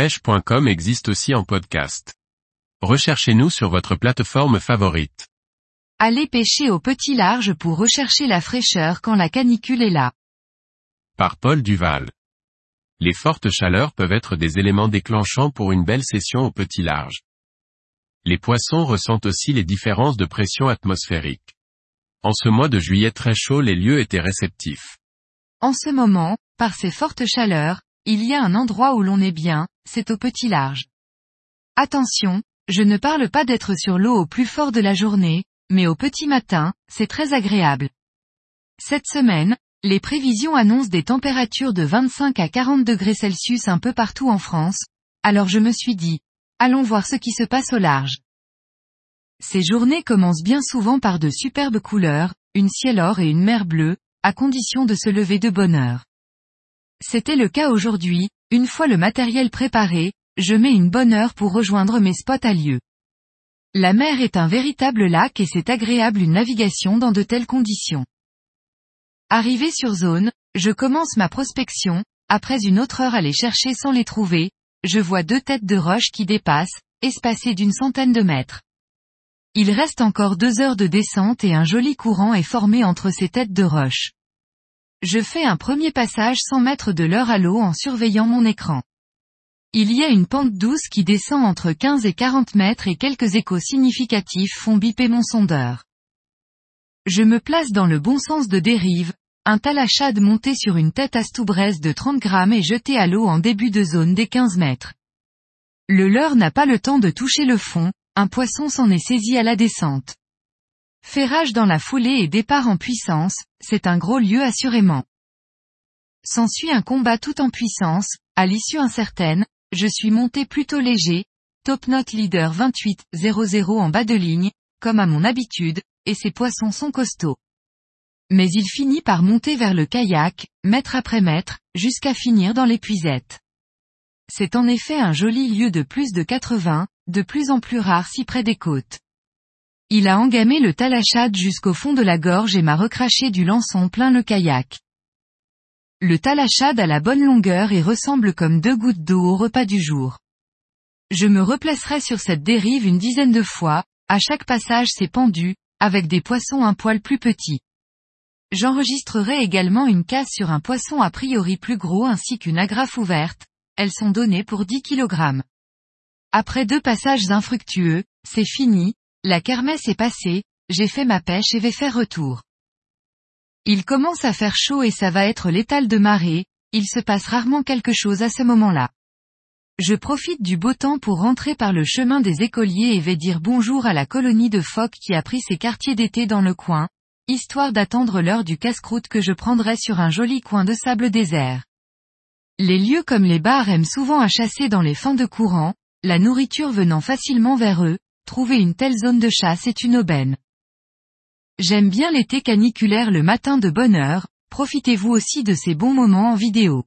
pêche.com existe aussi en podcast. Recherchez-nous sur votre plateforme favorite. Allez pêcher au petit large pour rechercher la fraîcheur quand la canicule est là. Par Paul Duval. Les fortes chaleurs peuvent être des éléments déclenchants pour une belle session au petit large. Les poissons ressentent aussi les différences de pression atmosphérique. En ce mois de juillet très chaud les lieux étaient réceptifs. En ce moment, par ces fortes chaleurs, il y a un endroit où l'on est bien, c'est au petit large. Attention, je ne parle pas d'être sur l'eau au plus fort de la journée, mais au petit matin, c'est très agréable. Cette semaine, les prévisions annoncent des températures de 25 à 40 degrés Celsius un peu partout en France, alors je me suis dit, allons voir ce qui se passe au large. Ces journées commencent bien souvent par de superbes couleurs, une ciel or et une mer bleue, à condition de se lever de bonne heure. C'était le cas aujourd'hui, une fois le matériel préparé, je mets une bonne heure pour rejoindre mes spots à lieu. La mer est un véritable lac et c'est agréable une navigation dans de telles conditions. Arrivé sur zone, je commence ma prospection, après une autre heure à les chercher sans les trouver, je vois deux têtes de roche qui dépassent, espacées d'une centaine de mètres. Il reste encore deux heures de descente et un joli courant est formé entre ces têtes de roche. Je fais un premier passage sans mettre de l'heure à l'eau en surveillant mon écran. Il y a une pente douce qui descend entre 15 et 40 mètres et quelques échos significatifs font biper mon sondeur. Je me place dans le bon sens de dérive, un talachade monté sur une tête astoubraise de 30 grammes et jeté à l'eau en début de zone des 15 mètres. Le leurre n'a pas le temps de toucher le fond, un poisson s'en est saisi à la descente. Ferrage dans la foulée et départ en puissance, c'est un gros lieu assurément. S'ensuit un combat tout en puissance, à l'issue incertaine, je suis monté plutôt léger, top note leader 28-00 en bas de ligne, comme à mon habitude, et ces poissons sont costauds. Mais il finit par monter vers le kayak, mètre après mètre, jusqu'à finir dans l'épuisette. C'est en effet un joli lieu de plus de 80, de plus en plus rare si près des côtes. Il a engamé le talachade jusqu'au fond de la gorge et m'a recraché du lançon plein le kayak. Le talachade a la bonne longueur et ressemble comme deux gouttes d'eau au repas du jour. Je me replacerai sur cette dérive une dizaine de fois, à chaque passage c'est pendu, avec des poissons un poil plus petits. J'enregistrerai également une casse sur un poisson a priori plus gros ainsi qu'une agrafe ouverte, elles sont données pour 10 kg. Après deux passages infructueux, c'est fini, la kermesse est passée, j'ai fait ma pêche et vais faire retour. Il commence à faire chaud et ça va être l'étal de marée, il se passe rarement quelque chose à ce moment-là. Je profite du beau temps pour rentrer par le chemin des écoliers et vais dire bonjour à la colonie de phoques qui a pris ses quartiers d'été dans le coin, histoire d'attendre l'heure du casse-croûte que je prendrai sur un joli coin de sable désert. Les lieux comme les bars aiment souvent à chasser dans les fins de courant, la nourriture venant facilement vers eux, trouver une telle zone de chasse est une aubaine. J'aime bien l'été caniculaire le matin de bonne heure, profitez-vous aussi de ces bons moments en vidéo.